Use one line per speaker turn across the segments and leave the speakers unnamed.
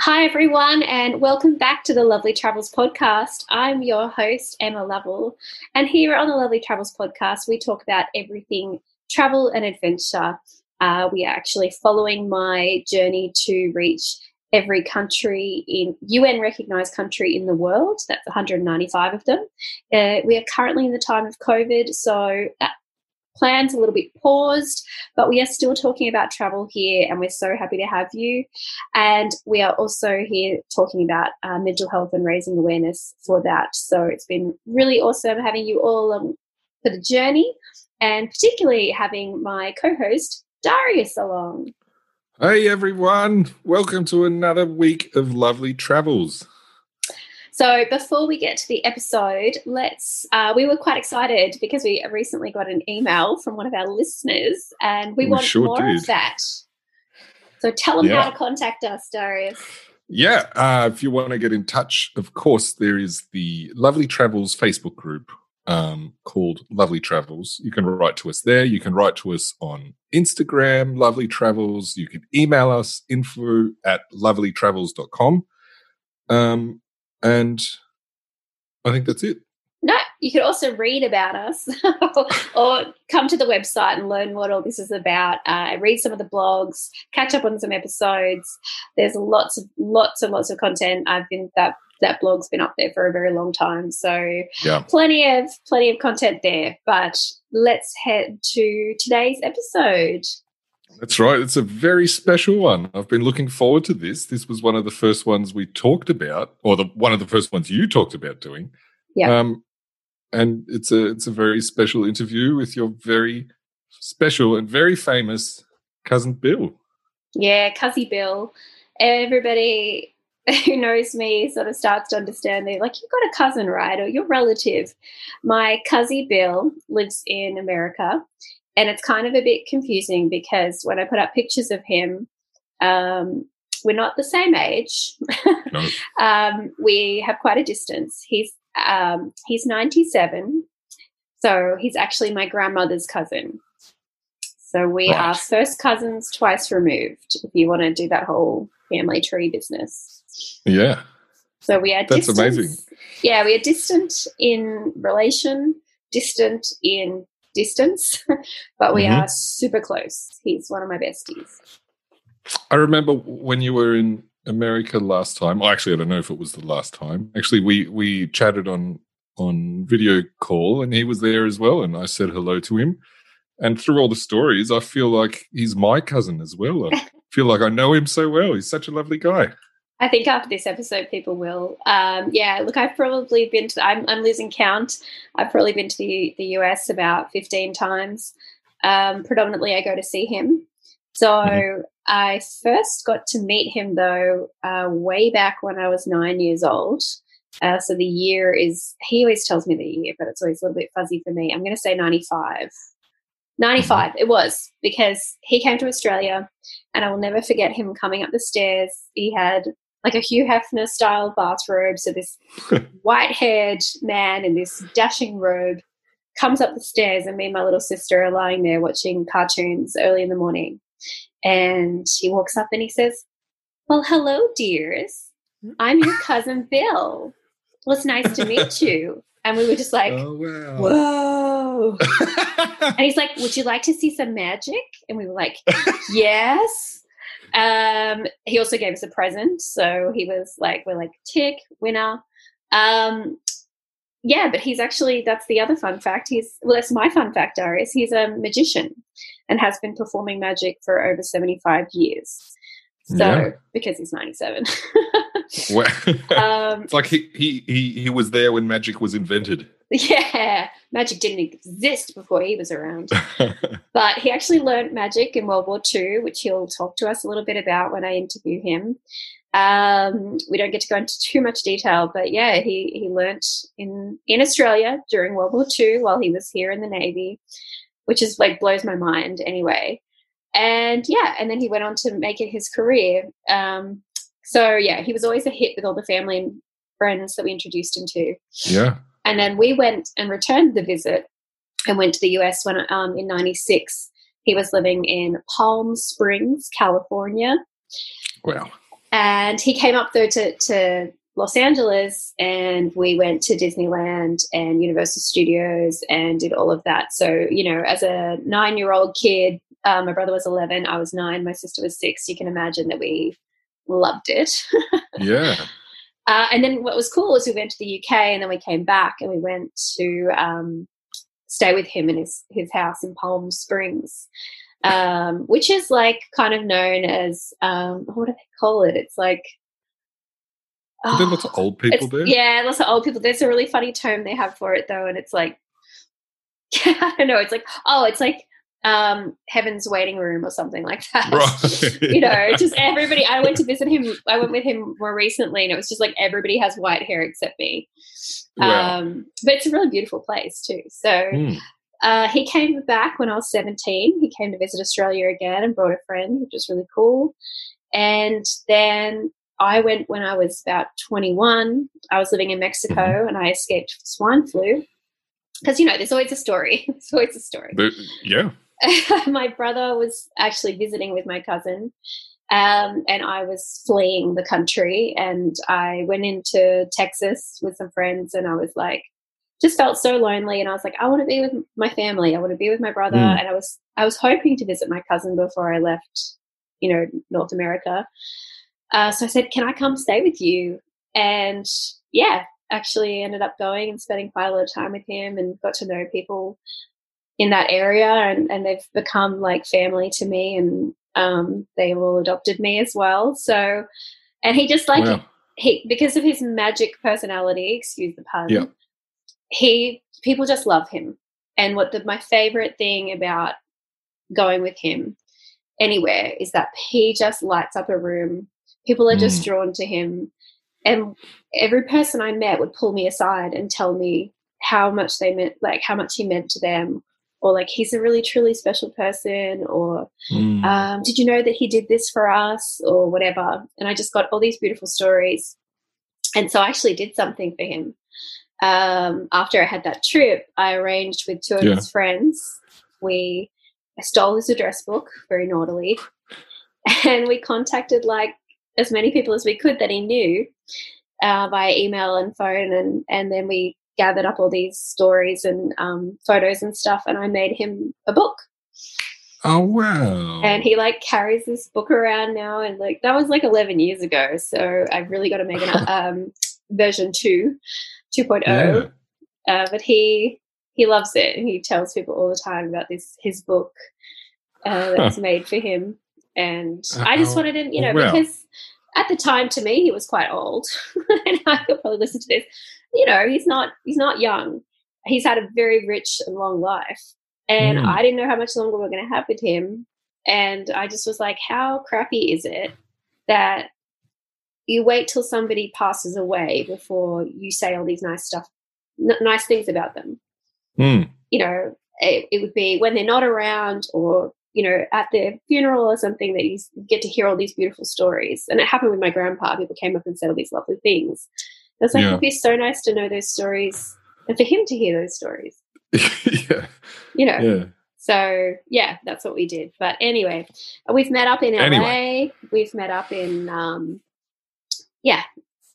Hi, everyone, and welcome back to the Lovely Travels podcast. I'm your host, Emma Lovell, and here on the Lovely Travels podcast, we talk about everything travel and adventure. Uh, we are actually following my journey to reach every country in UN recognized country in the world. That's 195 of them. Uh, we are currently in the time of COVID, so that plans a little bit paused, but we are still talking about travel here, and we're so happy to have you. And we are also here talking about uh, mental health and raising awareness for that. So it's been really awesome having you all um, for the journey, and particularly having my co host, Darius, along.
Hey everyone, welcome to another week of lovely travels.
So before we get to the episode, let's. Uh, we were quite excited because we recently got an email from one of our listeners, and we, we want sure more did. of that. So tell them yeah. how to contact us, Darius.
Yeah, uh, if you want to get in touch, of course, there is the Lovely Travels Facebook group um, called Lovely Travels. You can write to us there. You can write to us on Instagram, Lovely Travels. You can email us info at lovelytravels.com. Um, and I think that's it.
No, you could also read about us or come to the website and learn what all this is about. Uh, read some of the blogs, catch up on some episodes. There's lots of lots and lots of content. I've been that that blog's been up there for a very long time, so yeah. plenty of plenty of content there. But let's head to today's episode.
That's right. It's a very special one. I've been looking forward to this. This was one of the first ones we talked about, or the one of the first ones you talked about doing.
Yeah. Um,
and it's a it's a very special interview with your very special and very famous cousin Bill.
Yeah, cousin Bill. Everybody who knows me sort of starts to understand they like you've got a cousin, right? Or your relative. My cousin Bill lives in America and it's kind of a bit confusing because when I put up pictures of him, um, we're not the same age. No. um, we have quite a distance. He's um, he's 97, so he's actually my grandmother's cousin. So we right. are first cousins twice removed. If you want to do that whole family tree business.
Yeah.
So we are
That's
distant.
amazing.
Yeah, we are distant in relation, distant in distance, but we mm-hmm. are super close. He's one of my besties.
I remember when you were in America last time. Well, actually, I don't know if it was the last time. Actually, we we chatted on on video call, and he was there as well, and I said hello to him. And through all the stories, I feel like he's my cousin as well. I feel like I know him so well. He's such a lovely guy.
I think after this episode, people will. Um, yeah, look, I've probably been to. I'm, I'm losing count. I've probably been to the the US about 15 times. Um, predominantly, I go to see him. So mm-hmm. I first got to meet him though uh, way back when I was nine years old. Uh, so the year is. He always tells me the year, but it's always a little bit fuzzy for me. I'm going to say 95. 95 mm-hmm. it was because he came to Australia and I will never forget him coming up the stairs. He had like a Hugh Hefner style bathrobe. So this white haired man in this dashing robe comes up the stairs, and me and my little sister are lying there watching cartoons early in the morning. And he walks up and he says, Well, hello, dears. I'm your cousin Bill. Well, it's nice to meet you. And we were just like, oh, wow. Whoa. and he's like, Would you like to see some magic? And we were like, Yes. Um, he also gave us a present, so he was like, "We're like tick winner." Um, yeah, but he's actually that's the other fun fact. He's well, that's my fun fact, Darius. He's a magician and has been performing magic for over seventy five years. So yeah. because he's ninety seven.
um, it's like he, he he he was there when magic was invented.
Yeah, magic didn't exist before he was around. but he actually learned magic in World War II, which he'll talk to us a little bit about when I interview him. Um, we don't get to go into too much detail, but yeah, he he learnt in in Australia during World War II while he was here in the Navy, which is like blows my mind anyway. And yeah, and then he went on to make it his career. Um, so yeah, he was always a hit with all the family and friends that we introduced him to.
Yeah.
And then we went and returned the visit and went to the US when um, in 96. He was living in Palm Springs, California.
Wow.
and he came up though to, to Los Angeles and we went to Disneyland and Universal Studios and did all of that. So, you know, as a nine year old kid, uh, my brother was 11, I was nine, my sister was six. You can imagine that we loved it.
yeah.
Uh, and then what was cool was we went to the UK and then we came back and we went to um, stay with him in his, his house in Palm Springs, um, which is like kind of known as, um, what do they call it? It's like,
are there lots of old people there?
Yeah, lots of old people. There's a really funny term they have for it though, and it's like, I don't know. It's like, oh, it's like um, Heaven's Waiting Room or something like that. Right. you know, just everybody. I went to visit him. I went with him more recently, and it was just like everybody has white hair except me. Wow. Um, but it's a really beautiful place too. So. Mm. Uh, he came back when I was 17. He came to visit Australia again and brought a friend, which was really cool. And then I went when I was about 21. I was living in Mexico mm-hmm. and I escaped swine flu. Because, you know, there's always a story. there's always a story.
But, yeah.
my brother was actually visiting with my cousin. Um, and I was fleeing the country. And I went into Texas with some friends and I was like, just felt so lonely and I was like, I want to be with my family. I want to be with my brother. Mm. And I was I was hoping to visit my cousin before I left, you know, North America. Uh, so I said, Can I come stay with you? And yeah, actually ended up going and spending quite a lot of time with him and got to know people in that area and, and they've become like family to me and um, they all adopted me as well. So and he just like wow. he because of his magic personality, excuse the pun, yeah. he people just love him. And what the, my favorite thing about going with him anywhere is that he just lights up a room People are just mm. drawn to him. And every person I met would pull me aside and tell me how much they meant, like how much he meant to them, or like he's a really truly special person, or mm. um, did you know that he did this for us, or whatever. And I just got all these beautiful stories. And so I actually did something for him. Um, after I had that trip, I arranged with two of yeah. his friends. We I stole his address book very naughtily, and we contacted like as many people as we could that he knew uh, via email and phone, and and then we gathered up all these stories and um, photos and stuff, and I made him a book.
Oh wow!
And he like carries this book around now, and like that was like eleven years ago. So I've really got to make an um, version two, 2.0. Yeah. Uh, but he he loves it, he tells people all the time about this his book uh, that's huh. made for him. And uh, I just wanted him, you know, well. because at the time to me he was quite old, and I could probably listen to this. You know, he's not he's not young. He's had a very rich and long life, and mm. I didn't know how much longer we are going to have with him. And I just was like, how crappy is it that you wait till somebody passes away before you say all these nice stuff, n- nice things about them?
Mm.
You know, it, it would be when they're not around or you know, at their funeral or something that you get to hear all these beautiful stories. And it happened with my grandpa. People came up and said all these lovely things. It was like, yeah. it'd be so nice to know those stories and for him to hear those stories.
yeah.
You know.
Yeah.
So yeah, that's what we did. But anyway, we've met up in LA. Anyway. We've met up in um, yeah,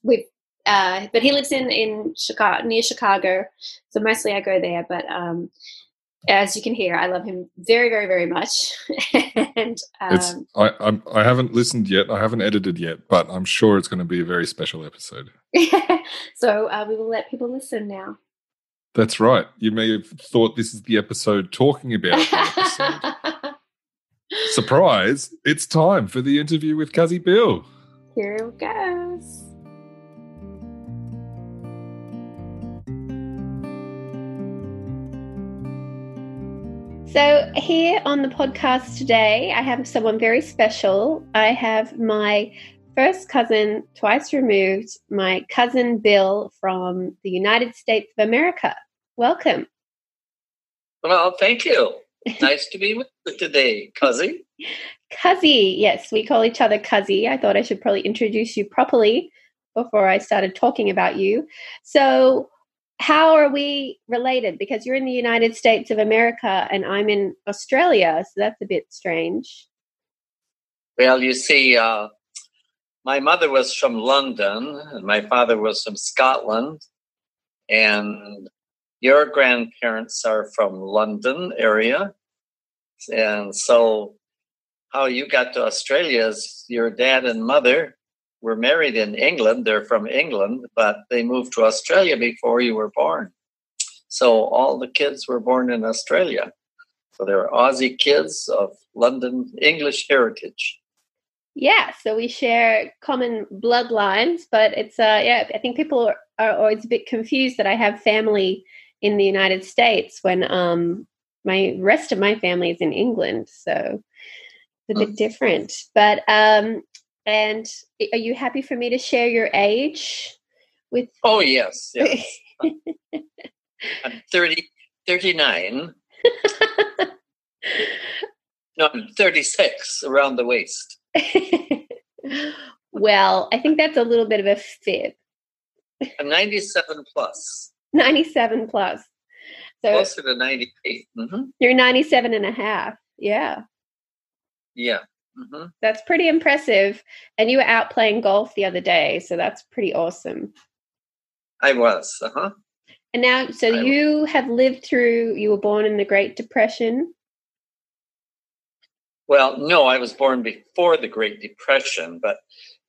we've uh, but he lives in in Chicago near Chicago, so mostly I go there. But um, as you can hear, I love him very, very, very much. and um,
it's, I, I'm, I haven't listened yet. I haven't edited yet, but I'm sure it's going to be a very special episode.
so uh, we will let people listen now.
That's right. You may have thought this is the episode talking about Surprise! It's time for the interview with Cuzzy Bill.
Here it goes. So, here on the podcast today, I have someone very special. I have my first cousin, twice removed, my cousin Bill from the United States of America. Welcome.
Well, thank you. Nice to be with you today, Cuzzy.
Cuzzy, yes, we call each other Cuzzy. I thought I should probably introduce you properly before I started talking about you. So, how are we related? Because you're in the United States of America and I'm in Australia, so that's a bit strange.
Well, you see, uh, my mother was from London, and my father was from Scotland, and your grandparents are from London area, and so how you got to Australia is your dad and mother were married in England. They're from England, but they moved to Australia before you were born. So all the kids were born in Australia. So they're Aussie kids of London English heritage.
Yeah, so we share common bloodlines, but it's uh yeah, I think people are, always a bit confused that I have family in the United States when um my rest of my family is in England. So it's a bit mm. different. But um, and are you happy for me to share your age with?
Oh yes, yes. I'm 30, 39. no, I'm 36 around the waist.
well, I think that's a little bit of a fib.
I'm 97 plus.
97 plus.
So closer to 98. Mm-hmm.
You're 97 and a half. Yeah.
Yeah. Mm-hmm.
That's pretty impressive. And you were out playing golf the other day, so that's pretty awesome.
I was. Uh huh.
And now, so I you was. have lived through, you were born in the Great Depression.
Well, no, I was born before the Great Depression, but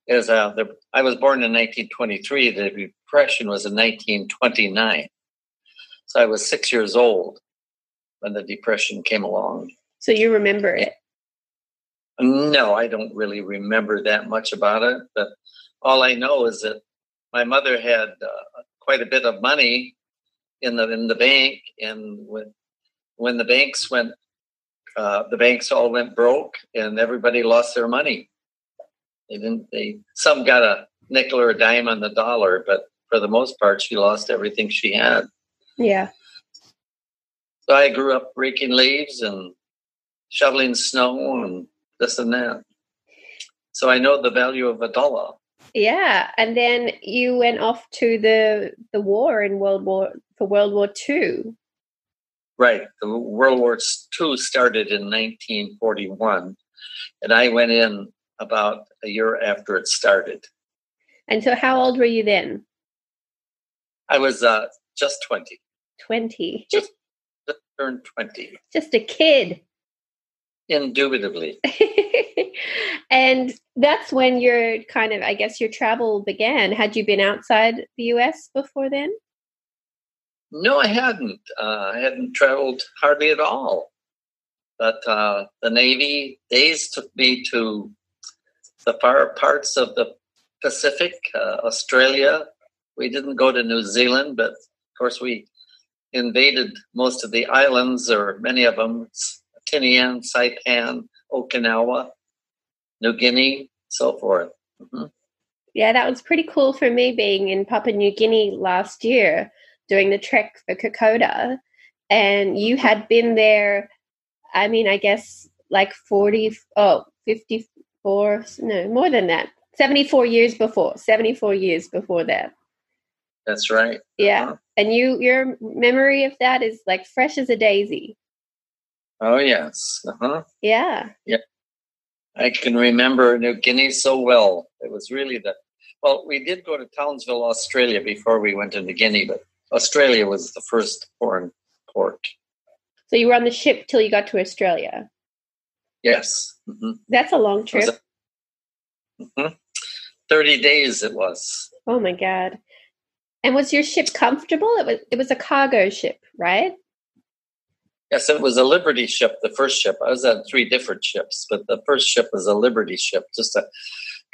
as uh, the, I was born in 1923, the Depression was in 1929. So I was six years old when the Depression came along.
So you remember it?
No, I don't really remember that much about it. But all I know is that my mother had uh, quite a bit of money in the in the bank, and when when the banks went, uh, the banks all went broke, and everybody lost their money. They didn't. They some got a nickel or a dime on the dollar, but for the most part, she lost everything she had.
Yeah.
So I grew up raking leaves and shoveling snow and this and that. So I know the value of a dollar.
Yeah, and then you went off to the the war in World War for World War Two.
Right, the World War Two started in 1941, and I went in about a year after it started.
And so, how old were you then?
I was uh, just 20.
20.
Just, just turned 20.
Just a kid.
Indubitably.
and that's when your kind of, I guess, your travel began. Had you been outside the US before then?
No, I hadn't. Uh, I hadn't traveled hardly at all. But uh, the Navy days took me to the far parts of the Pacific, uh, Australia. We didn't go to New Zealand, but of course we invaded most of the islands, or many of them, Tinian, Saipan, Okinawa, New Guinea, so forth. Mm-hmm.
Yeah, that was pretty cool for me being in Papua New Guinea last year doing the trek for Kokoda. And you had been there, I mean, I guess like 40, oh, 54, no, more than that, 74 years before, 74 years before that.
That's right.
Yeah. Uh-huh. And you, your memory of that is like fresh as a daisy.
Oh yes. Uh-huh.
Yeah.
Yeah. I can remember New Guinea so well. It was really the well, we did go to Townsville, Australia before we went into Guinea, but Australia was the first foreign port.
So you were on the ship till you got to Australia.
Yes. Mm-hmm.
That's a long trip.
mm-hmm. Thirty days it was.
Oh my god! And was your ship comfortable? It was. It was a cargo ship, right?
Yes, it was a Liberty ship, the first ship. I was on three different ships, but the first ship was a Liberty ship, just a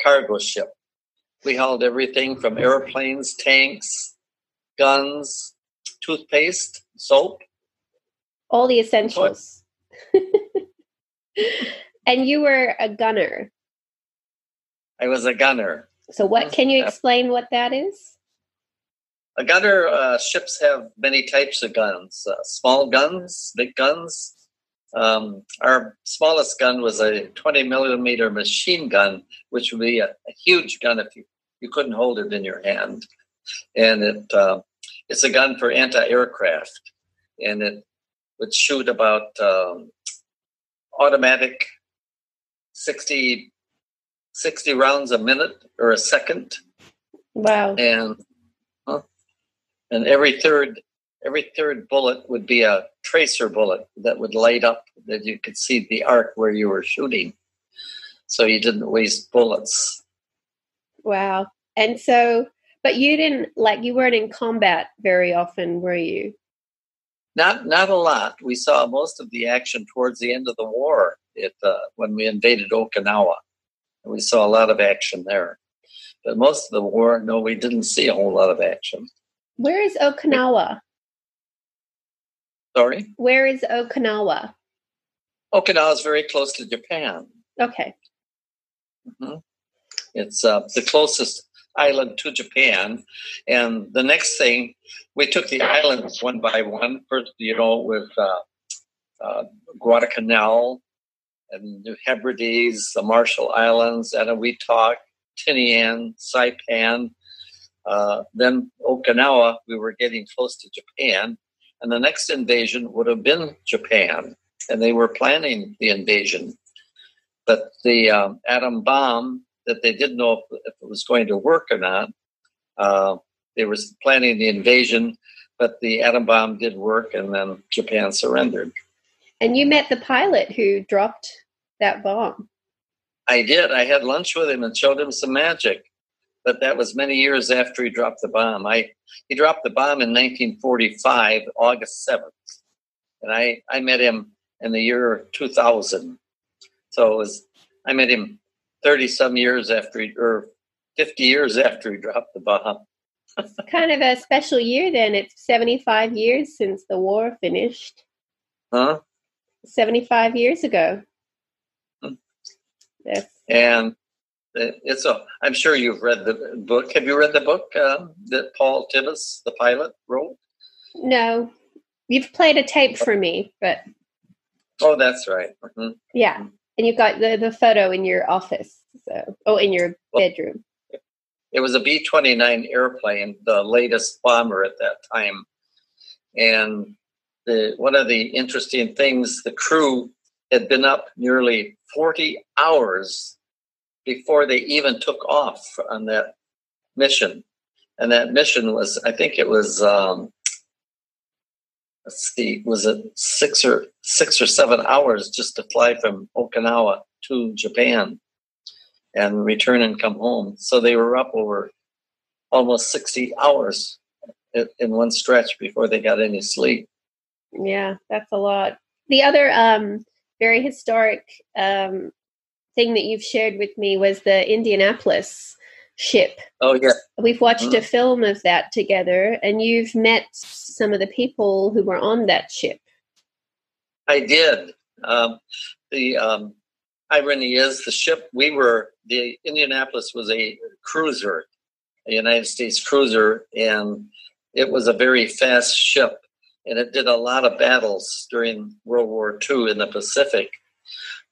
cargo ship. We hauled everything from airplanes, tanks, guns, toothpaste, soap.
All the essentials. and you were a gunner.
I was a gunner.
So, what mm-hmm. can you explain what that is?
A gunner uh, ships have many types of guns uh, small guns, big guns. Um, our smallest gun was a 20 millimeter machine gun, which would be a, a, huge gun if you, you couldn't hold it in your hand. And it uh, it's a gun for anti aircraft, and it would shoot about um, automatic 60 60 rounds a minute or a second.
Wow.
And and every third every third bullet would be a tracer bullet that would light up that you could see the arc where you were shooting. So you didn't waste bullets.
Wow. And so but you didn't like you weren't in combat very often, were you?
Not not a lot. We saw most of the action towards the end of the war. It uh, when we invaded Okinawa, we saw a lot of action there. But most of the war, no, we didn't see a whole lot of action.
Where is Okinawa?
Sorry,
Where is Okinawa?
Okinawa is very close to Japan.
Okay.
Mhm. It's uh, the closest island to Japan. And the next thing, we took the islands one by one. First, you know, with uh, uh, Guadalcanal and New Hebrides, the Marshall Islands, Eniwetok, Tinian, Saipan. Uh, then Okinawa, we were getting close to Japan. And the next invasion would have been Japan. And they were planning the invasion. But the um, atom bomb that they didn't know if, if, it was going to work or not. Uh, they were planning the invasion, but the atom bomb did work, and then Japan surrendered.
And you met the pilot who dropped that bomb.
I did. I had lunch with him and showed him some magic, but that was many years after he dropped the bomb. I he dropped the bomb in 1945, August 7th, and I I met him in the year 2000. So it was I met him 30 some years after he, or 50 years after he dropped the bomb.
kind of a special year then. It's 75 years since the war finished.
Huh?
75 years ago.
Hmm.
Yes.
And it's a, I'm sure you've read the book. Have you read the book uh, that Paul Tibbets, the pilot, wrote?
No. You've played a tape for me, but.
Oh, that's right. Mm-hmm.
Yeah. And you've got the, the photo in your office. So, oh, in your bedroom.
It was a B 29 airplane, the latest bomber at that time. And the, one of the interesting things, the crew had been up nearly 40 hours before they even took off on that mission. And that mission was, I think it was, um, let's see, was it six or six or seven hours just to fly from Okinawa to Japan and return and come home. So they were up over almost 60 hours in one stretch before they got any sleep.
Yeah, that's a lot. The other um, very historic um, thing that you've shared with me was the Indianapolis ship.
Oh, yeah.
We've watched mm. a film of that together, and you've met some of the people who were on that ship.
I did. Um, the um, irony is the ship we were, the Indianapolis was a cruiser, a United States cruiser, and it was a very fast ship. And it did a lot of battles during World War II in the Pacific.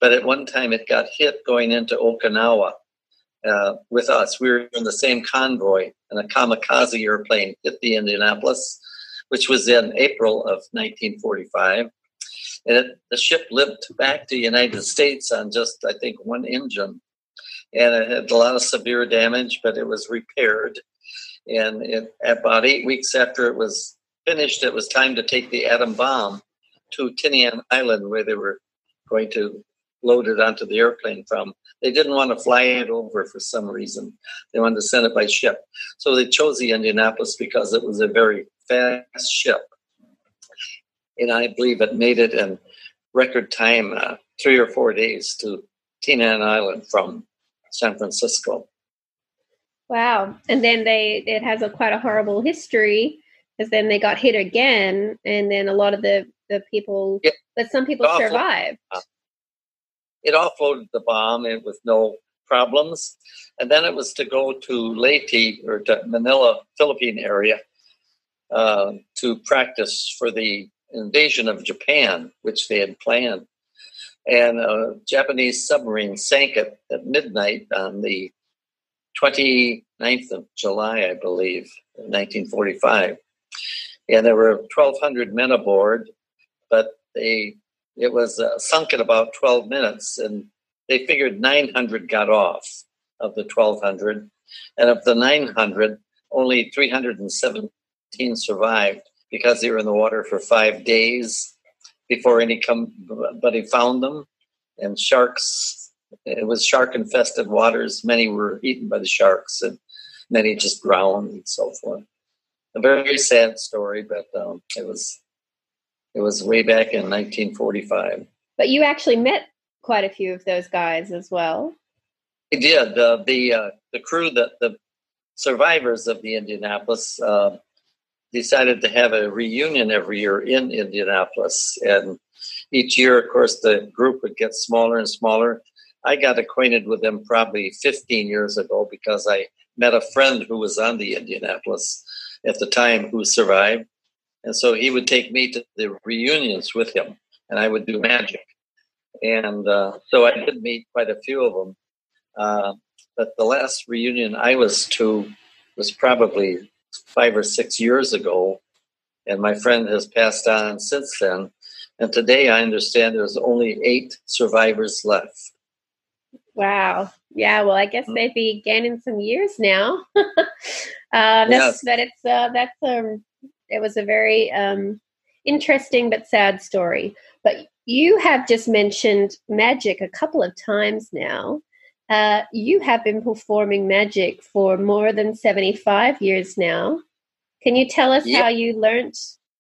But at one time, it got hit going into Okinawa uh, with us. We were in the same convoy, and a kamikaze airplane hit the Indianapolis, which was in April of 1945. And it, the ship limped back to the United States on just, I think, one engine. And it had a lot of severe damage, but it was repaired. And it, about eight weeks after it was finished, it was time to take the atom bomb to Tinian Island, where they were going to load it onto the airplane from. They didn't want to fly it over for some reason. They wanted to send it by ship. So they chose the Indianapolis because it was a very fast ship. And I believe it made it in record time, uh, three or four days to Tinian Island from San Francisco.
Wow! And then they it has a quite a horrible history because then they got hit again, and then a lot of the the people, yeah. but some people survived.
It offloaded the bomb with no problems, and then it was to go to Leyte or to Manila, Philippine area, uh, to practice for the invasion of Japan, which they had planned. And a Japanese submarine sank it at midnight on the 29th of July, I believe, 1945. And there were 1,200 men aboard, but they it was uh, sunk in about 12 minutes, and they figured 900 got off. of the 1200. And of the 900, only 317 survived because they were in the water for five days before anybody found them. And sharks, it was shark infested waters. Many were eaten by the sharks and many just drowned and so forth. A very sad story, but um, it was it was way back in 1945.
But you actually met quite a few of those guys as well.
I did. Uh, the uh, the crew that the survivors of the Indianapolis uh, decided to have a reunion every year in Indianapolis, and each year, of course, the group would get smaller and smaller. I got acquainted with them probably 15 years ago because I met a friend who was on the Indianapolis at the time who survived, and so he would take me to the reunions with him, and I would do magic. And uh, so I did meet quite a few of them. Uh, but the last reunion I was to was probably five or six years ago, and my friend has passed on since then. And today I understand there's only eight survivors left.
Wow. Yeah. Well, I guess mm-hmm. they'd be gaining some years now. uh, that's, yes. But it's uh, that's um, it was a very um, interesting but sad story. But you have just mentioned magic a couple of times now. Uh, you have been performing magic for more than 75 years now. Can you tell us yep. how you learned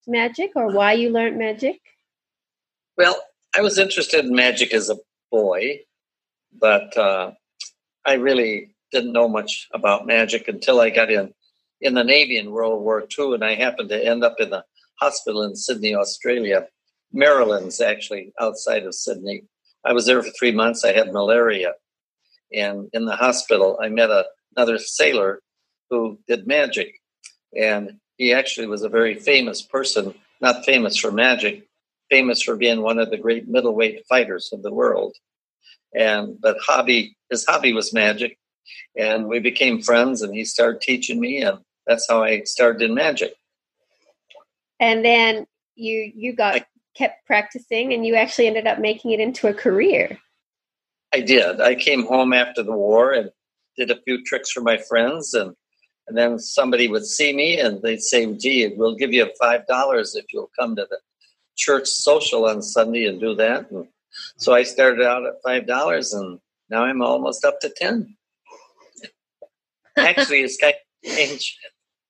magic or why you learned magic?
Well, I was interested in magic as a boy, but uh, I really didn't know much about magic until I got in in the Navy in World War II, and I happened to end up in the hospital in Sydney, Australia. Maryland's actually outside of Sydney. I was there for three months. I had malaria. And in the hospital, I met a, another sailor who did magic. And he actually was a very famous person, not famous for magic, famous for being one of the great middleweight fighters of the world. And but hobby, his hobby was magic. And we became friends and he started teaching me and that's how I started in magic.
And then you you got I, kept practicing and you actually ended up making it into a career.
I did. I came home after the war and did a few tricks for my friends and and then somebody would see me and they'd say, gee, we'll give you five dollars if you'll come to the church social on Sunday and do that. And so I started out at five dollars and now I'm almost up to ten. Actually it's kind of changed.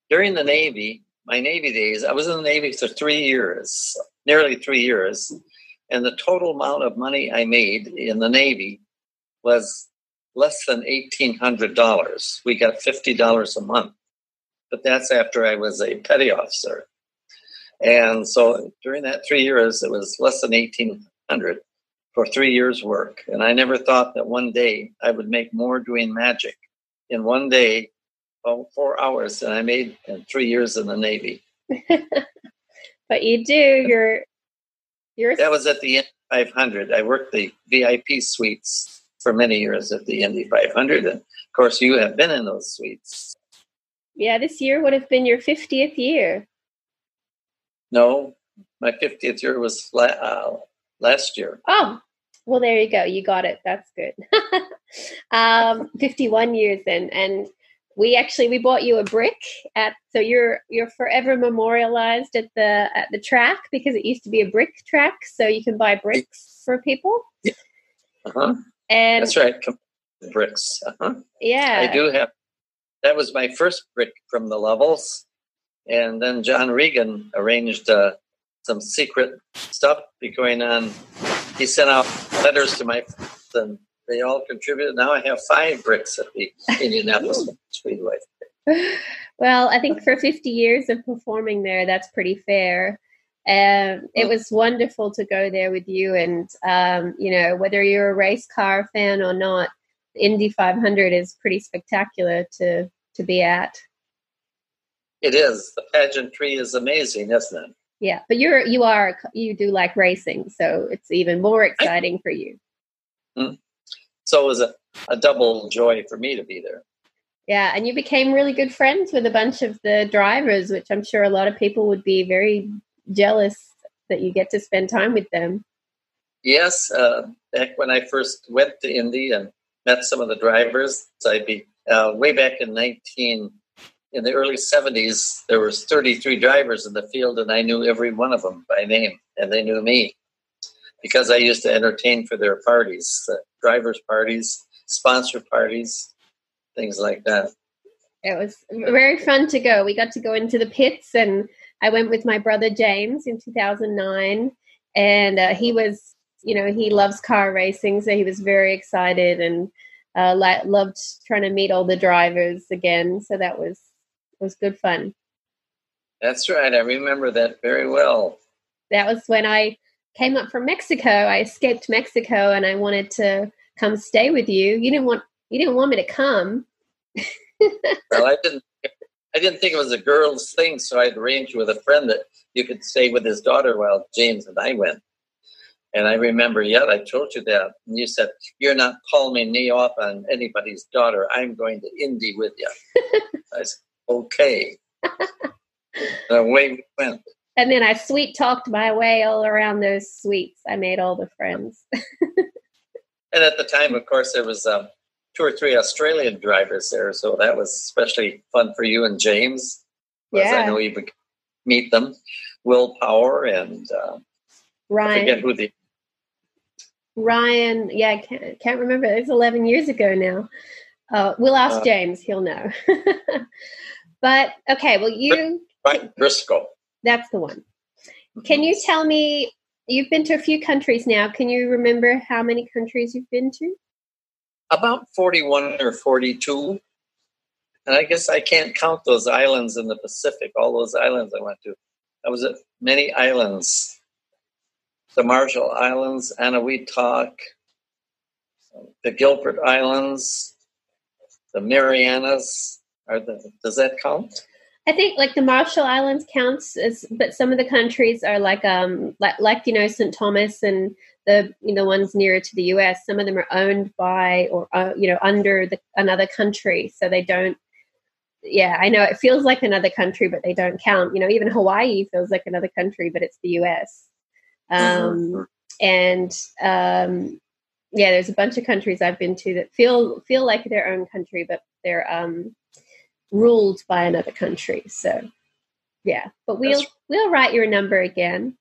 During the Navy, my Navy days, I was in the Navy for three years, nearly three years, and the total amount of money I made in the Navy was less than $1,800. We got $50 a month, but that's after I was a petty officer. And so during that three years, it was less than 1800 for three years' work. And I never thought that one day I would make more doing magic in one day oh, four hours and I made three years in the Navy.
but you do. You're you're.
That was at the Indy 500. I worked the VIP suites for many years at the Indy 500, and of course, you have been in those suites.
Yeah, this year would have been your 50th year.
No, my 50th year was uh, last year.
Oh, well, there you go. You got it. That's good. um, 51 years then. And we actually we bought you a brick at so you're you're forever memorialized at the at the track because it used to be a brick track so you can buy bricks for people.
Yeah. uh-huh. And that's right bricks uh-huh.
Yeah.
I do have that was my first brick from the Lovells. And then john regan arranged uh, some secret stuff be going on. He sent out letters to my and they all contributed. Now I have five bricks at the Indianapolis Speedway.
Well, I think for 50 years of performing there, that's pretty fair. Um, it was wonderful to go there with you, and um, you know whether you're a race car fan or not, Indy 500 is pretty spectacular to to be at.
It is. The pageantry is amazing, isn't it?
Yeah, but you're you are you do like racing, so it's even more exciting I, for you.
So it was a, a double joy for me to be there.
Yeah, and you became really good friends with a bunch of the drivers, which I'm sure a lot of people would be very jealous that you get to spend time with them.
Yes, uh, back when I first went to Indy and met some of the drivers. I'd be uh, way back in 19 in the early 70s. There was 33 drivers in the field, and I knew every one of them by name, and they knew me because I used to entertain for their parties, uh, drivers' parties, sponsor parties, things like that.
It was very fun to go. We got to go into the pits, and I went with my brother James in 2009, and uh, he was, you know, he loves car racing, so he was very excited and uh, loved trying to meet all the drivers again. So that was was good fun.
That's right. I remember that very well.
That was when I came up from Mexico. I escaped Mexico, and I wanted to come stay with you. You didn't want you didn't want me to come.
well, I didn't. I didn't think it was a girl's thing, so I'd arranged with a friend that you could stay with his daughter while James and I went. And I remember, yeah, I told you that. And you said, You're not palming me off on anybody's daughter. I'm going to Indy with you. I said, Okay. the way we went.
And then I sweet talked my way all around those suites. I made all the friends.
and at the time, of course, there was um, two or three Australian drivers there, so that was especially fun for you and James. Yeah, I know you would meet them. Will Power and uh,
Ryan. I
forget who the
Ryan. Yeah, I can't, can't remember. It's eleven years ago now. Uh, we'll ask uh, James; he'll know. but okay, well, you
Briscoe.
That's the one. Can you tell me? You've been to a few countries now. Can you remember how many countries you've been to?
about 41 or 42. And I guess I can't count those islands in the Pacific, all those islands I went to. I was at many islands the Marshall Islands, Eniwetok, the Gilbert Islands, the Marianas. Are the, does that count?
I think like the Marshall Islands counts as, but some of the countries are like um like like you know St. Thomas and the you know ones nearer to the US, some of them are owned by or uh, you know under the, another country, so they don't. Yeah, I know it feels like another country, but they don't count. You know, even Hawaii feels like another country, but it's the US. Um, mm-hmm. And um, yeah, there's a bunch of countries I've been to that feel feel like their own country, but they're um, ruled by another country. So yeah, but we'll That's- we'll write your number again.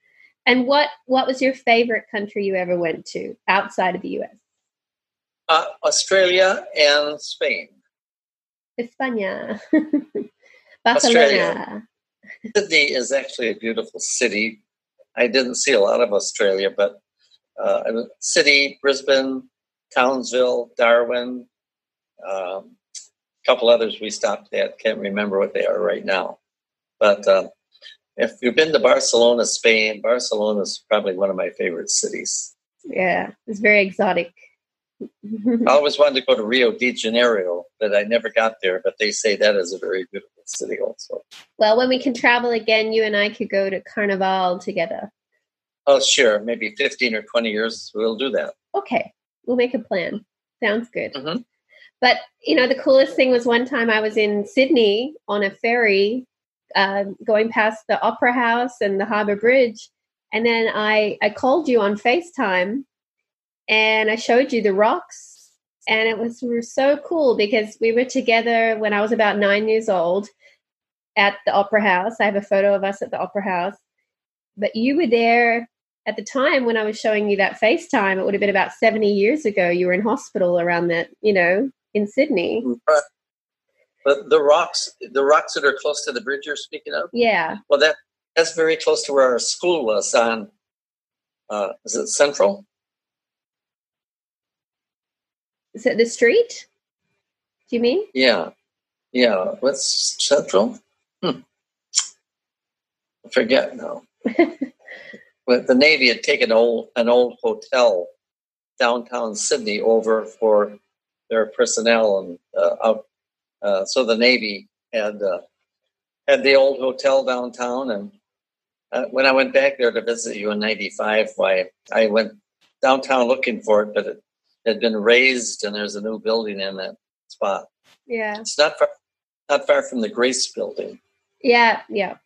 And what what was your favorite country you ever went to outside of the U.S.?
Uh, Australia and Spain.
España.
Barcelona. Sydney is actually a beautiful city. I didn't see a lot of Australia, but uh, City, Brisbane, Townsville, Darwin, um, couple others we stopped at. Can't remember what they are right now. But uh, if you've been to Barcelona, Spain, Barcelona is probably one of my favorite cities.
Yeah, it's very exotic.
I always wanted to go to Rio de Janeiro, but I never got there. But they say that is a very beautiful city, also.
Well, when we can travel again, you and I could go to Carnival together.
Oh, sure. Maybe 15 or 20 years, we'll do that.
Okay. We'll make a plan. Sounds good. Mm-hmm. But, you know, the coolest thing was one time I was in Sydney on a ferry uh, going past the Opera House and the Harbour Bridge. And then I, I called you on FaceTime and I showed you the rocks. And it was, was so cool because we were together when I was about nine years old at the Opera House. I have a photo of us at the Opera House. But you were there at the time when I was showing you that FaceTime. It would have been about 70 years ago. You were in hospital around that, you know, in Sydney.
Right. But the rocks, the rocks that are close to the bridge you're speaking of.
Yeah.
Well, that that's very close to where our school was on. Uh, is it Central?
Is it the street? Do you mean?
Yeah, yeah. What's Central? Hmm. I forget now. but the Navy had taken old an old hotel downtown Sydney over for their personnel and uh, out uh, so the Navy had uh, had the old hotel downtown, and uh, when I went back there to visit you in '95, why I went downtown looking for it, but it had been razed, and there's a new building in that spot.
Yeah,
it's not far, not far from the Grace Building.
Yeah, yeah.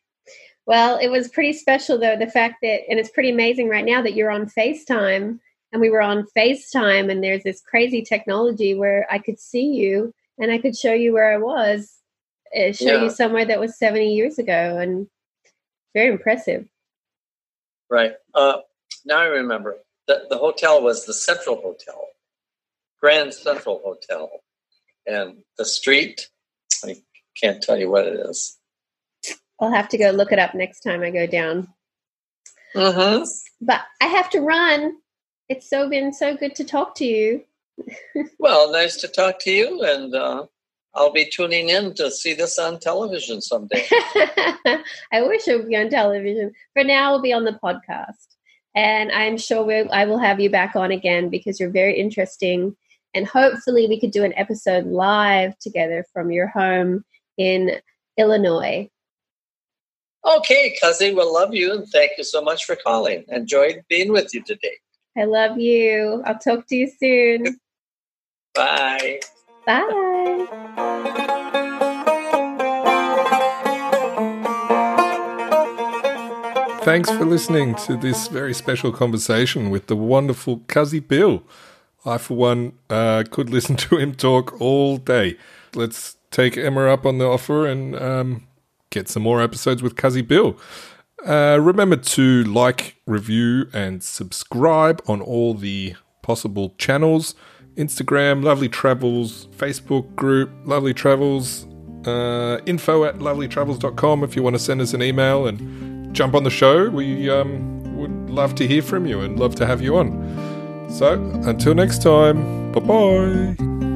Well, it was pretty special though the fact that, and it's pretty amazing right now that you're on FaceTime and we were on FaceTime, and there's this crazy technology where I could see you and I could show you where I was, uh, show
Yeah.
you somewhere that was 70 years ago, and very impressive.
Right. Uh, now I remember. that the hotel was the Central Hotel, Grand Central Hotel. And the street, I can't tell you what it is.
I'll have to go look it up next time I go down.
Mm-hmm.
But I have to run. It's so been so good to talk to you.
Well, nice to talk to you. And uh, I'll be tuning in to see this on television someday.
I wish it would be on television. For now, we'll be on the podcast. And I'm sure we'll, I will have you back on again because you're very interesting. And hopefully, we could do an episode live together from your home in Illinois.
Okay, Cuzzy, we'll love you. And thank you so much for calling. Enjoyed being with you today.
I love you. I'll talk to you soon.
Bye.
Bye.
Thanks for listening to this very special conversation with the wonderful Cuzzy Bill. I, for one, uh, could listen to him talk all day. Let's take Emma up on the offer and um, get some more episodes with Cuzzy Bill. Uh, remember to like, review, and subscribe on all the possible channels Instagram, Lovely Travels, Facebook group, Lovely Travels, uh, info at lovelytravels.com if you want to send us an email and jump on the show. We um, would love to hear from you and love to have you on. So, until next time, bye bye.